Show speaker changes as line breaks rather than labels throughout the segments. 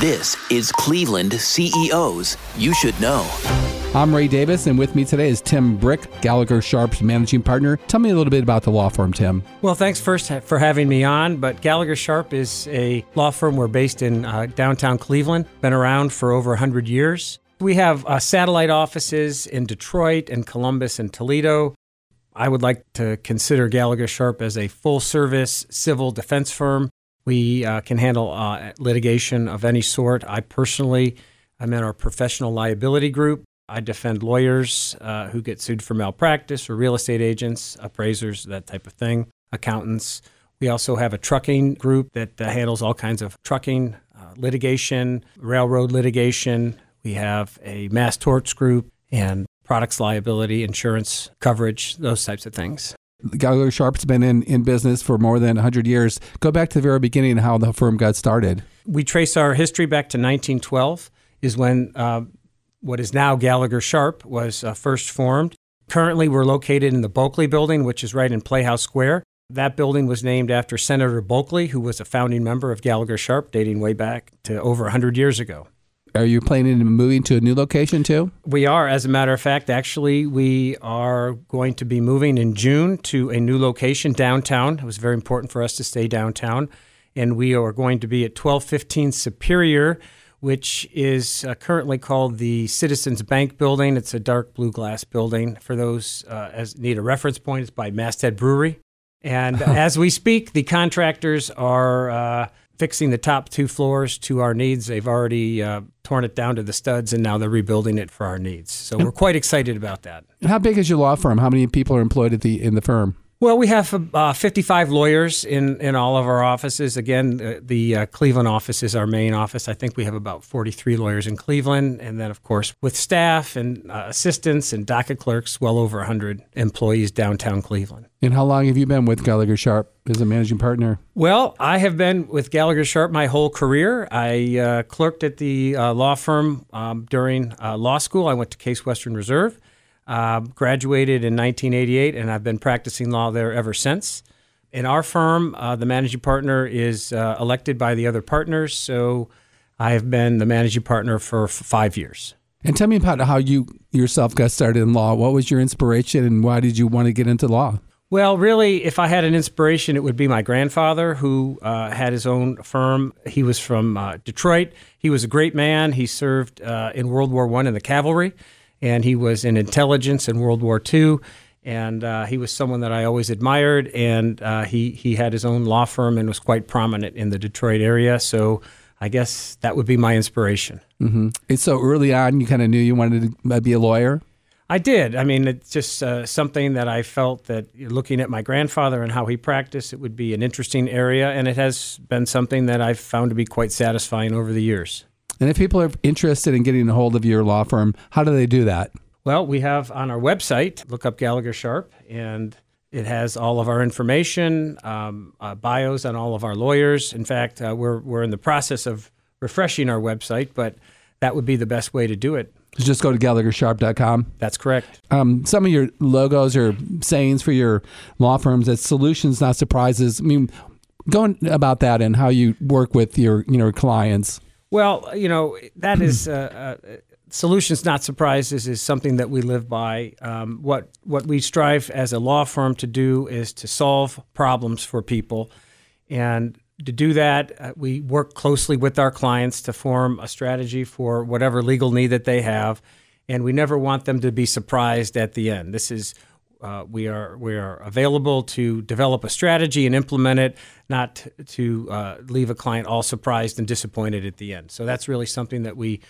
This is Cleveland CEOs You Should Know.
I'm Ray Davis, and with me today is Tim Brick, Gallagher Sharp's managing partner. Tell me a little bit about the law firm, Tim.
Well, thanks first for having me on. But Gallagher Sharp is a law firm. We're based in uh, downtown Cleveland, been around for over 100 years. We have uh, satellite offices in Detroit and Columbus and Toledo. I would like to consider Gallagher Sharp as a full service civil defense firm. We uh, can handle uh, litigation of any sort. I personally, I'm in our professional liability group. I defend lawyers uh, who get sued for malpractice or real estate agents, appraisers, that type of thing, accountants. We also have a trucking group that uh, handles all kinds of trucking uh, litigation, railroad litigation. We have a mass torts group and products liability, insurance coverage, those types of things.
Gallagher Sharp's been in, in business for more than 100 years. Go back to the very beginning of how the firm got started.
We trace our history back to 1912, is when uh, what is now Gallagher Sharp was uh, first formed. Currently, we're located in the Bulkley building, which is right in Playhouse Square. That building was named after Senator Bulkley, who was a founding member of Gallagher Sharp, dating way back to over 100 years ago.
Are you planning on moving to a new location too?
We are. As a matter of fact, actually, we are going to be moving in June to a new location downtown. It was very important for us to stay downtown. And we are going to be at 1215 Superior which is uh, currently called the Citizens Bank Building. It's a dark blue glass building. For those uh, as need a reference point, it's by Masthead Brewery. And as we speak, the contractors are uh, fixing the top two floors to our needs. They've already uh, torn it down to the studs, and now they're rebuilding it for our needs. So we're quite excited about that.
How big is your law firm? How many people are employed at the in the firm?
Well, we have uh, 55 lawyers in, in all of our offices. Again, the, the uh, Cleveland office is our main office. I think we have about 43 lawyers in Cleveland. And then, of course, with staff and uh, assistants and docket clerks, well over 100 employees downtown Cleveland.
And how long have you been with Gallagher Sharp as a managing partner?
Well, I have been with Gallagher Sharp my whole career. I uh, clerked at the uh, law firm um, during uh, law school. I went to Case Western Reserve. Uh, graduated in 1988, and I've been practicing law there ever since. In our firm, uh, the managing partner is uh, elected by the other partners, so I have been the managing partner for f- five years.
And tell me about how you yourself got started in law. What was your inspiration, and why did you want to get into law?
Well, really, if I had an inspiration, it would be my grandfather who uh, had his own firm. He was from uh, Detroit. He was a great man. He served uh, in World War One in the cavalry and he was in intelligence in World War II. And uh, he was someone that I always admired, and uh, he he had his own law firm and was quite prominent in the Detroit area. So I guess that would be my inspiration.
Mm-hmm. And so early on, you kind of knew you wanted to be a lawyer.
I did. I mean, it's just uh, something that I felt that looking at my grandfather and how he practiced, it would be an interesting area, and it has been something that I've found to be quite satisfying over the years.
And if people are interested in getting a hold of your law firm, how do they do that?
Well, we have on our website, look up Gallagher Sharp, and it has all of our information, um, uh, bios on all of our lawyers. In fact, uh, we're, we're in the process of refreshing our website, but that would be the best way to do it.
Just go to GallagherSharp.com.
That's correct.
Um, some of your logos or sayings for your law firms, it's solutions, not surprises. I mean, going about that and how you work with your you know clients.
Well, you know, that is uh, uh, solutions, not surprises, is something that we live by. Um, what what we strive as a law firm to do is to solve problems for people, and to do that, uh, we work closely with our clients to form a strategy for whatever legal need that they have, and we never want them to be surprised at the end. This is uh, we are we are available to develop a strategy and implement it, not to uh, leave a client all surprised and disappointed at the end. So that's really something that we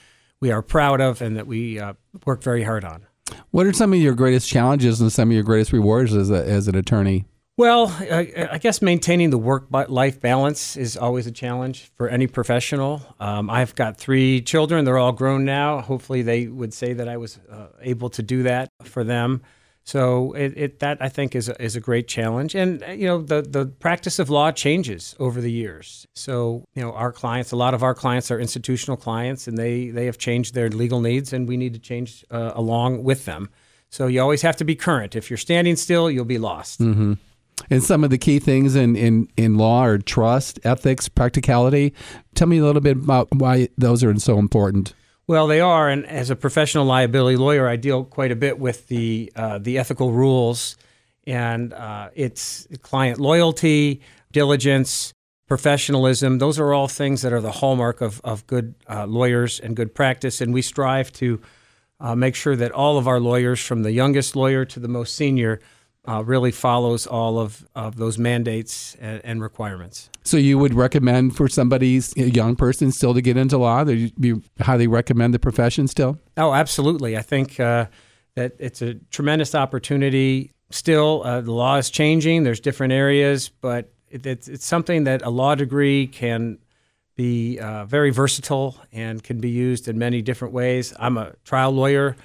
we are proud of and that we uh, work very hard on.
What are some of your greatest challenges and some of your greatest rewards as a, as an attorney?
Well, I, I guess maintaining the work life balance is always a challenge for any professional. Um, I've got three children, they're all grown now. Hopefully, they would say that I was uh, able to do that for them. So it, it, that I think is a, is a great challenge, and uh, you know the the practice of law changes over the years. So you know our clients, a lot of our clients are institutional clients, and they they have changed their legal needs, and we need to change uh, along with them. So you always have to be current. If you're standing still, you'll be lost.
Mm-hmm. And some of the key things in, in, in law are trust, ethics, practicality. Tell me a little bit about why those are so important.
Well, they are, and as a professional liability lawyer, I deal quite a bit with the uh, the ethical rules, and uh, it's client loyalty, diligence, professionalism. Those are all things that are the hallmark of of good uh, lawyers and good practice, and we strive to uh, make sure that all of our lawyers, from the youngest lawyer to the most senior, uh, really follows all of, of those mandates and, and, requirements.
So you would recommend for somebody, a young person, still to get into law? That you highly recommend the profession still?
Oh, absolutely. I think uh, that it's a tremendous opportunity. Still, uh, the law is changing. There's different areas, but it, it's, it's something that a law degree can be uh, very versatile and can be used in many different ways. I'm a trial lawyer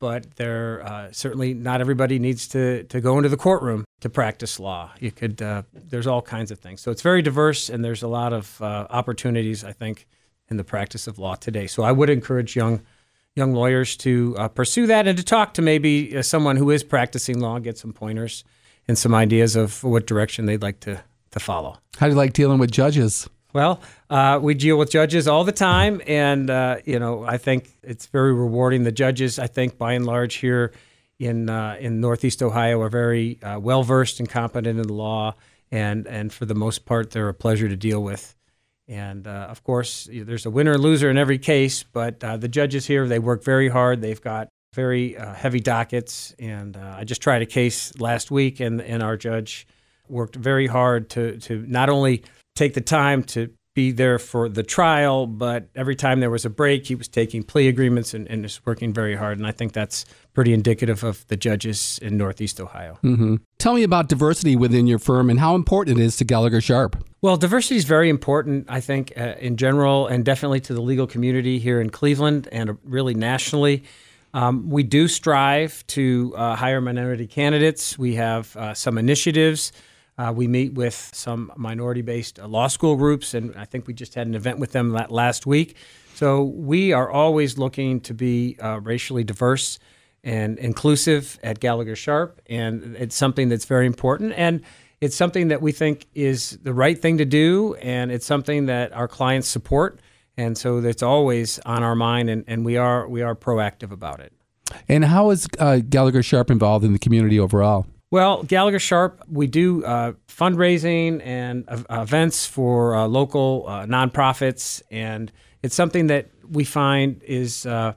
but there uh, certainly not everybody needs to, to go into the courtroom to practice law. You could uh, there's all kinds of things. So it's very diverse, and there's a lot of uh, opportunities I think in the practice of law today. So I would encourage young young lawyers to uh, pursue that and to talk to maybe uh, someone who is practicing law, get some pointers and some ideas of what direction they'd like to to follow.
How do you like dealing with judges?
Well, uh, we deal with judges all the time, and uh, you know, I think it's very rewarding. The judges, I think, by and large, here in uh, in Northeast Ohio, are very uh, well versed and competent in the law, and and for the most part, they're a pleasure to deal with. And uh, of course, there's a winner and loser in every case, but uh, the judges here they work very hard. They've got very heavy dockets, and I just tried a case last week, and and our judge worked very hard to to not only take the time to be there for the trial, but every time there was a break, he was taking plea agreements and, and was working very hard. And I think that's pretty indicative of the judges in Northeast Ohio.
Mm-hmm. Tell me about diversity within your firm and how important it is to Gallagher Sharp.
Well, diversity is very important, I think, uh, in general, and definitely to the legal community here in Cleveland and really nationally. Um, we do strive to uh, hire minority candidates. We have uh, some initiatives uh, we meet with some minority based uh, law school groups, and I think we just had an event with them last week. So we are always looking to be uh, racially diverse and inclusive at Gallagher Sharp, and it's something that's very important. And it's something that we think is the right thing to do, and it's something that our clients support. And so that's always on our mind, and, and we are we are proactive about it.
And how is uh, Gallagher Sharp involved in the community overall?
Well, Gallagher Sharp, we do uh, fundraising and uh, events for uh, local uh, nonprofits, and it's something that we find is uh,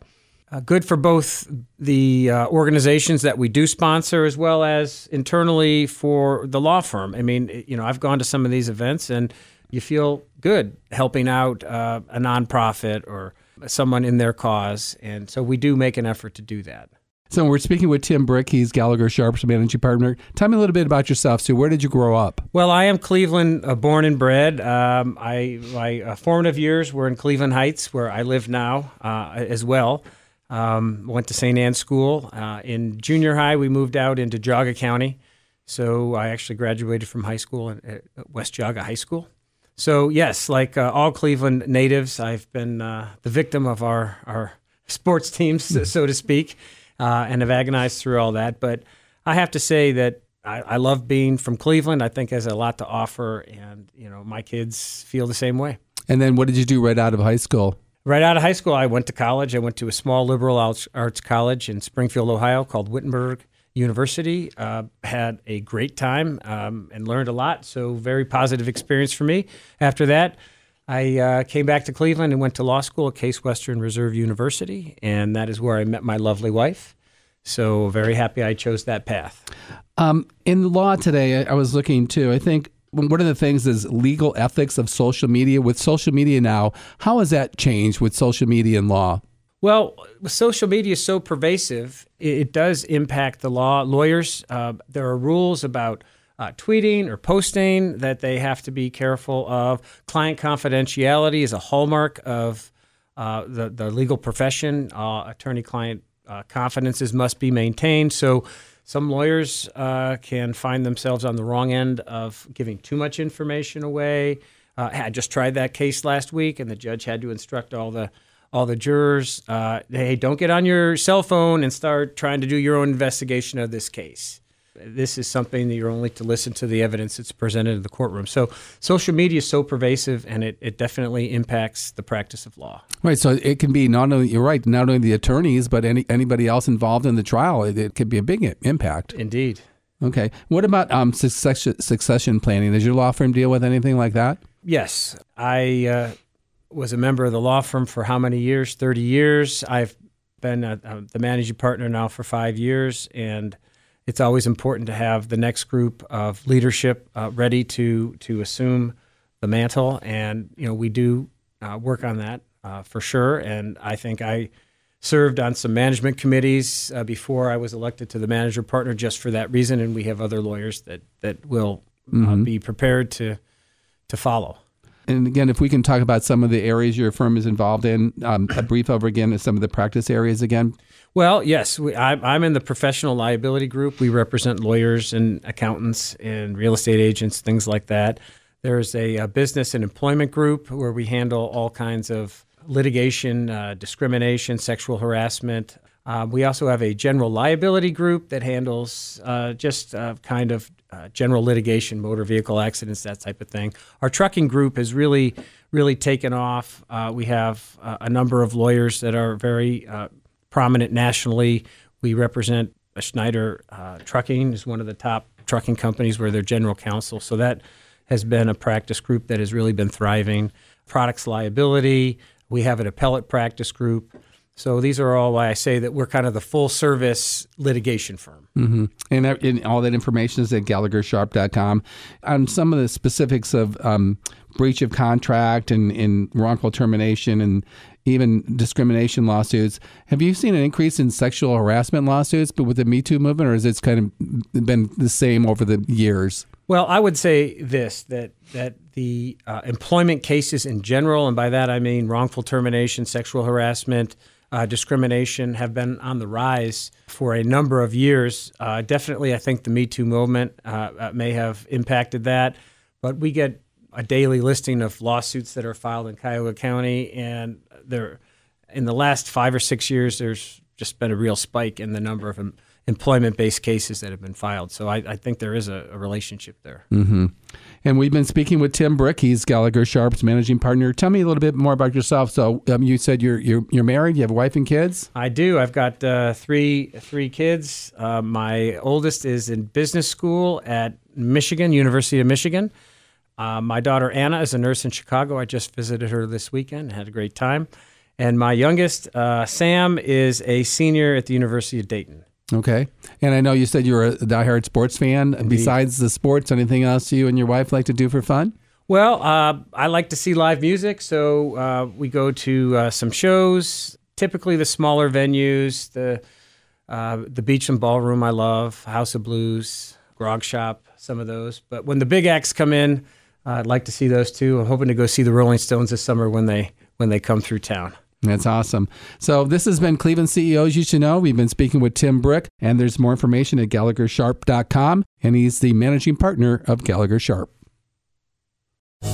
uh, good for both the organizations that we do sponsor as well as internally for the law firm. I mean, you know, I've gone to some of these events, and you feel good helping out a nonprofit or someone in their cause, and so we do make an effort to do that.
So we're speaking with Tim Brick. He's Gallagher Sharp's managing partner. Tell me a little bit about yourself, Sue. Where did you grow up?
Well, I am Cleveland uh, born and bred. Um, I my uh, formative years were in Cleveland Heights, where I live now uh, as well. Um, went to St. Anne's School. Uh, in junior high, we moved out into Geauga County. So I actually graduated from high school at West Geauga High School. So yes, like uh, all Cleveland natives, I've been uh, the victim of our our sports teams, so to speak uh, and have agonized through all that. But I have to say that I, I, love being from Cleveland. I think has a lot to offer, and you know my kids feel the same way.
And then, what did you do right out of high school?
Right out of high school, I went to college. I went to a small liberal arts college in Springfield, Ohio, called Wittenberg University. Uh, had a great time um, and learned a lot. So, very positive experience for me. After that, I uh, came back to Cleveland and went to law school at Case Western Reserve University, and that is where I met my lovely wife. So very happy I chose that path.
Um, in law today, I was looking too. I think one of the things is legal ethics of social media. With social media now, how has that changed with social media and law?
Well, social media is so pervasive, it, does impact the law. Lawyers, uh, there are rules about uh, tweeting or posting that they have to be careful of. Client confidentiality is a hallmark of uh, the, the legal profession. Uh, attorney client uh, confidences must be maintained. So, some lawyers uh, can find themselves on the wrong end of giving too much information away. Uh, I just tried that case last week, and the judge had to instruct all the all the jurors, hey, don't get on your cell phone and start trying to do your own investigation of this case. This is something that you're only to listen to the evidence that's presented in the courtroom. So, social media is so pervasive, and it, it definitely impacts the practice of law.
Right. So it can be not only you're right, not only the attorneys, but any anybody else involved in the trial. It, it could be a big impact.
Indeed.
Okay. What about um, succession succession planning? Does your law firm deal with anything like that?
Yes, I uh, was a member of the law firm for how many years? Thirty years. I've been a, a, the managing partner now for five years, and it's always important to have the next group of leadership uh, ready to to assume the mantle. And you know, we do uh, work on that uh, for sure. And I think I served on some management committees uh, before I was elected to the manager partner just for that reason. And we have other lawyers that that will uh, mm-hmm. be prepared to to follow.
And again, if we can talk about some of the areas your firm is involved in, um, a brief over again of some of the practice areas again.
Well, yes, we, I, am in the professional liability group. We represent lawyers and accountants and real estate agents, things like that. There's a, a business and employment group where we handle all kinds of litigation, uh, discrimination, sexual harassment. Uh, we also have a general liability group that handles uh, just uh, kind of uh, general litigation, motor vehicle accidents, that type of thing. Our trucking group has really, really taken off. Uh, we have a number of lawyers that are very prominent nationally. We represent Schneider Trucking is one of the top trucking companies where they're general counsel. So that has been a practice group that has really been thriving. Products liability, we have an appellate practice group. So these are all why I say that we're kind of the full service litigation firm.
Mm-hmm. And, and, all that information is at GallagherSharp.com. On some of the specifics of um, breach of contract and, and wrongful termination and even discrimination lawsuits, have you seen an increase in sexual harassment lawsuits but with the Me Too movement, or has it kind of been the same over the years?
Well, I would say this that that the uh, employment cases in general, and by that I mean wrongful termination, sexual harassment, uh, discrimination, have been on the rise for a number of years. Uh, definitely, I think the Me Too movement uh, uh, may have impacted that, but we get a daily listing of lawsuits that are filed in Cuyahoga County, and there, in the last five or six years, there's just been a real spike in the number of employment based cases that have been filed. So I, I think there is a, a relationship there.
Mm-hmm. And we've been speaking with Tim Brick. He's Gallagher Sharp's managing partner. Tell me a little bit more about yourself. So um, you said you're, you're you're married. You have a wife and kids.
I do. I've got uh, three three kids. Uh, my oldest is in business school at Michigan University of Michigan. Uh, my daughter Anna is a nurse in Chicago. I just visited her this weekend. And had a great time. And my youngest uh, Sam is a senior at the University of Dayton.
Okay. And I know you said you're a diehard sports fan. Indeed. Besides the sports, anything else you and your wife like to do for fun?
Well, uh, I like to see live music, so uh, we go to uh, some shows. Typically, the smaller venues, the uh, the Beachland Ballroom, I love House of Blues, Grog Shop, some of those. But when the big acts come in, I'd like to see those too. I'm hoping to go see the Rolling Stones this summer when they when they come through town.
That's awesome. So this has been Cleveland CEOs You Should Know. We've been speaking with Tim Brick, and there's more information at GallagherSharp.com, and he's the managing partner of Gallagher Sharp.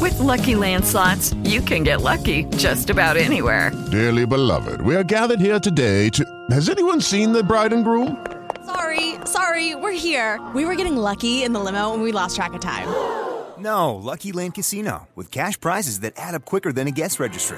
With Lucky Land slots, you can get lucky just about anywhere.
Dearly beloved, we are gathered here today to... Has anyone seen the bride and groom?
Sorry, sorry, we're here. We were getting lucky in the limo, and we lost track of time.
No, Lucky Land Casino, with cash prizes that add up quicker than a guest registry